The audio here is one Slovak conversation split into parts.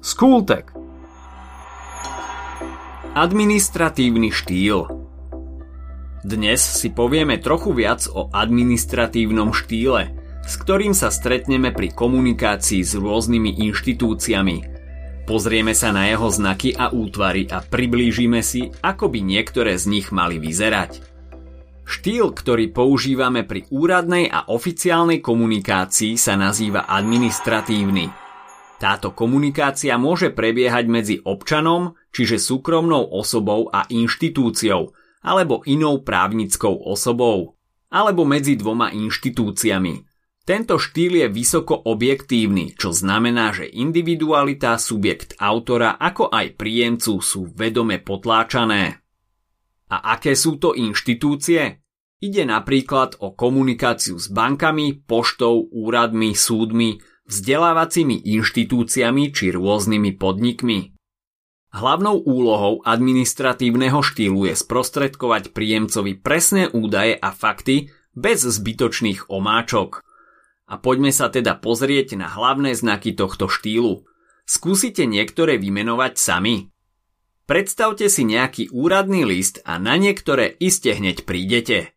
Skultek Administratívny štýl Dnes si povieme trochu viac o administratívnom štýle, s ktorým sa stretneme pri komunikácii s rôznymi inštitúciami. Pozrieme sa na jeho znaky a útvary a priblížime si, ako by niektoré z nich mali vyzerať. Štýl, ktorý používame pri úradnej a oficiálnej komunikácii sa nazýva administratívny. Táto komunikácia môže prebiehať medzi občanom, čiže súkromnou osobou a inštitúciou, alebo inou právnickou osobou, alebo medzi dvoma inštitúciami. Tento štýl je vysoko objektívny, čo znamená, že individualita, subjekt autora ako aj príjemcu sú vedome potláčané. A aké sú to inštitúcie? Ide napríklad o komunikáciu s bankami, poštou, úradmi, súdmi, vzdelávacími inštitúciami či rôznymi podnikmi. Hlavnou úlohou administratívneho štýlu je sprostredkovať príjemcovi presné údaje a fakty bez zbytočných omáčok. A poďme sa teda pozrieť na hlavné znaky tohto štýlu. Skúsite niektoré vymenovať sami. Predstavte si nejaký úradný list a na niektoré iste hneď prídete.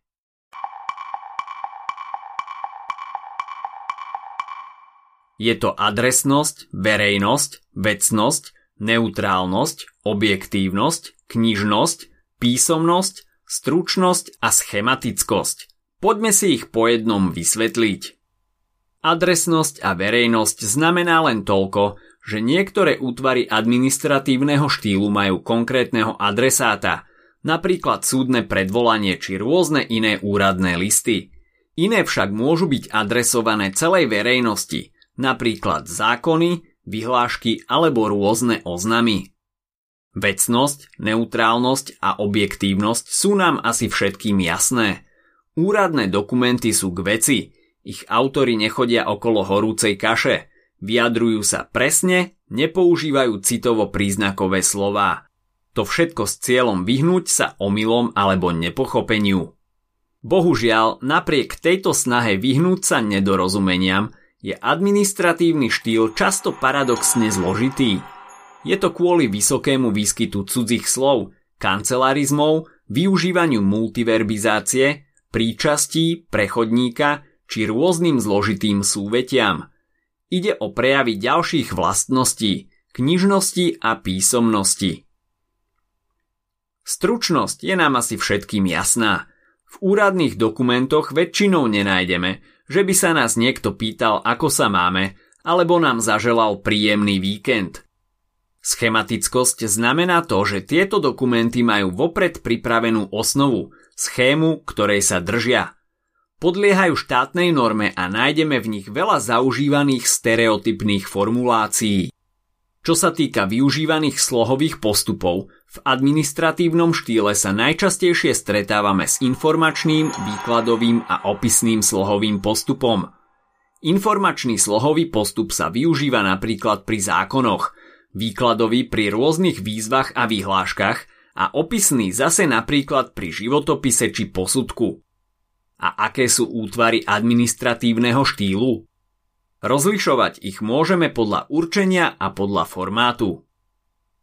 Je to adresnosť, verejnosť, vecnosť, neutrálnosť, objektívnosť, knižnosť, písomnosť, stručnosť a schematickosť. Poďme si ich po jednom vysvetliť. Adresnosť a verejnosť znamená len toľko, že niektoré útvary administratívneho štýlu majú konkrétneho adresáta, napríklad súdne predvolanie či rôzne iné úradné listy. Iné však môžu byť adresované celej verejnosti, napríklad zákony, vyhlášky alebo rôzne oznamy. Vecnosť, neutrálnosť a objektívnosť sú nám asi všetkým jasné. Úradné dokumenty sú k veci, ich autory nechodia okolo horúcej kaše – Vyjadrujú sa presne, nepoužívajú citovo príznakové slová. To všetko s cieľom vyhnúť sa omylom alebo nepochopeniu. Bohužiaľ, napriek tejto snahe vyhnúť sa nedorozumeniam, je administratívny štýl často paradoxne zložitý. Je to kvôli vysokému výskytu cudzích slov, kancelarizmov, využívaniu multiverbizácie, príčastí, prechodníka či rôznym zložitým súvetiam – Ide o prejavy ďalších vlastností, knižnosti a písomnosti. Stručnosť je nám asi všetkým jasná. V úradných dokumentoch väčšinou nenájdeme, že by sa nás niekto pýtal, ako sa máme, alebo nám zaželal príjemný víkend. Schematickosť znamená to, že tieto dokumenty majú vopred pripravenú osnovu, schému, ktorej sa držia podliehajú štátnej norme a nájdeme v nich veľa zaužívaných stereotypných formulácií. Čo sa týka využívaných slohových postupov, v administratívnom štýle sa najčastejšie stretávame s informačným, výkladovým a opisným slohovým postupom. Informačný slohový postup sa využíva napríklad pri zákonoch, výkladový pri rôznych výzvach a vyhláškach a opisný zase napríklad pri životopise či posudku a aké sú útvary administratívneho štýlu? Rozlišovať ich môžeme podľa určenia a podľa formátu.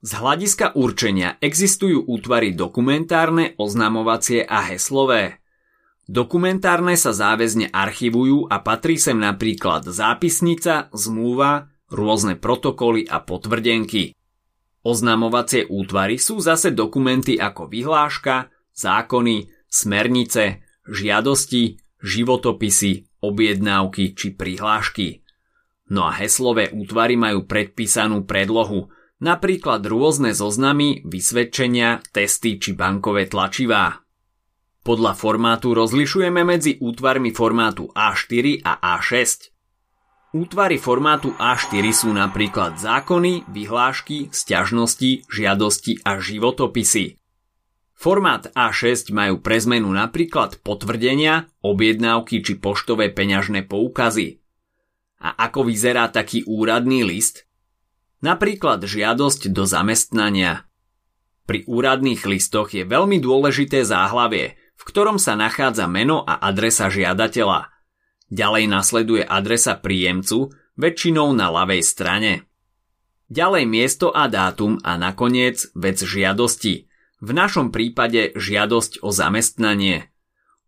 Z hľadiska určenia existujú útvary dokumentárne, oznamovacie a heslové. Dokumentárne sa záväzne archivujú a patrí sem napríklad zápisnica, zmluva, rôzne protokoly a potvrdenky. Oznamovacie útvary sú zase dokumenty ako vyhláška, zákony, smernice, žiadosti, životopisy, objednávky či prihlášky. No a heslové útvary majú predpísanú predlohu, napríklad rôzne zoznamy, vysvedčenia, testy či bankové tlačivá. Podľa formátu rozlišujeme medzi útvarmi formátu A4 a A6. Útvary formátu A4 sú napríklad zákony, vyhlášky, sťažnosti, žiadosti a životopisy. Formát A6 majú pre zmenu napríklad potvrdenia, objednávky či poštové peňažné poukazy. A ako vyzerá taký úradný list? Napríklad žiadosť do zamestnania. Pri úradných listoch je veľmi dôležité záhlavie, v ktorom sa nachádza meno a adresa žiadateľa. Ďalej nasleduje adresa príjemcu, väčšinou na ľavej strane. Ďalej miesto a dátum a nakoniec vec žiadosti. V našom prípade žiadosť o zamestnanie.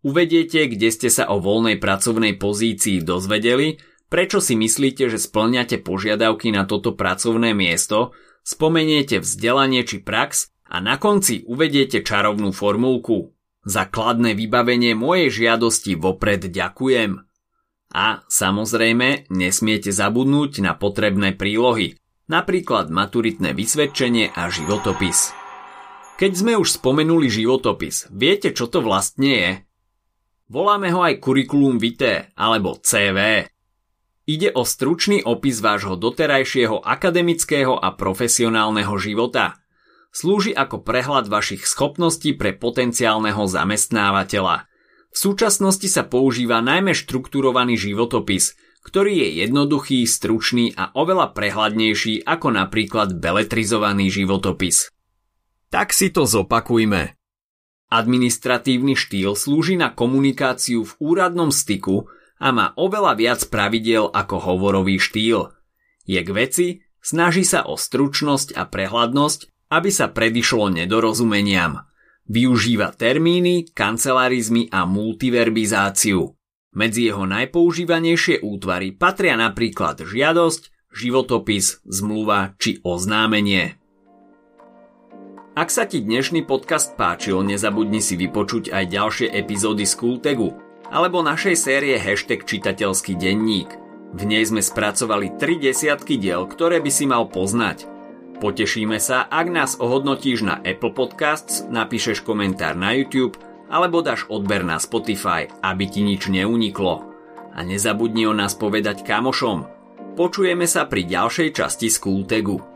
Uvediete, kde ste sa o voľnej pracovnej pozícii dozvedeli, prečo si myslíte, že splňate požiadavky na toto pracovné miesto, spomeniete vzdelanie či prax a na konci uvediete čarovnú formulku. Za kladné vybavenie mojej žiadosti vopred ďakujem. A samozrejme nesmiete zabudnúť na potrebné prílohy, napríklad maturitné vysvedčenie a životopis. Keď sme už spomenuli životopis, viete čo to vlastne je? Voláme ho aj kurikulum vitae alebo CV. Ide o stručný opis vášho doterajšieho akademického a profesionálneho života. Slúži ako prehľad vašich schopností pre potenciálneho zamestnávateľa. V súčasnosti sa používa najmä štrukturovaný životopis, ktorý je jednoduchý, stručný a oveľa prehľadnejší ako napríklad beletrizovaný životopis. Tak si to zopakujme. Administratívny štýl slúži na komunikáciu v úradnom styku a má oveľa viac pravidiel ako hovorový štýl. Je k veci, snaží sa o stručnosť a prehľadnosť, aby sa predišlo nedorozumeniam. Využíva termíny, kancelarizmy a multiverbizáciu. Medzi jeho najpoužívanejšie útvary patria napríklad žiadosť, životopis, zmluva či oznámenie. Ak sa ti dnešný podcast páčil, nezabudni si vypočuť aj ďalšie epizódy z Kultegu alebo našej série hashtag čitateľský denník. V nej sme spracovali tri desiatky diel, ktoré by si mal poznať. Potešíme sa, ak nás ohodnotíš na Apple Podcasts, napíšeš komentár na YouTube alebo dáš odber na Spotify, aby ti nič neuniklo. A nezabudni o nás povedať kamošom. Počujeme sa pri ďalšej časti Skultegu.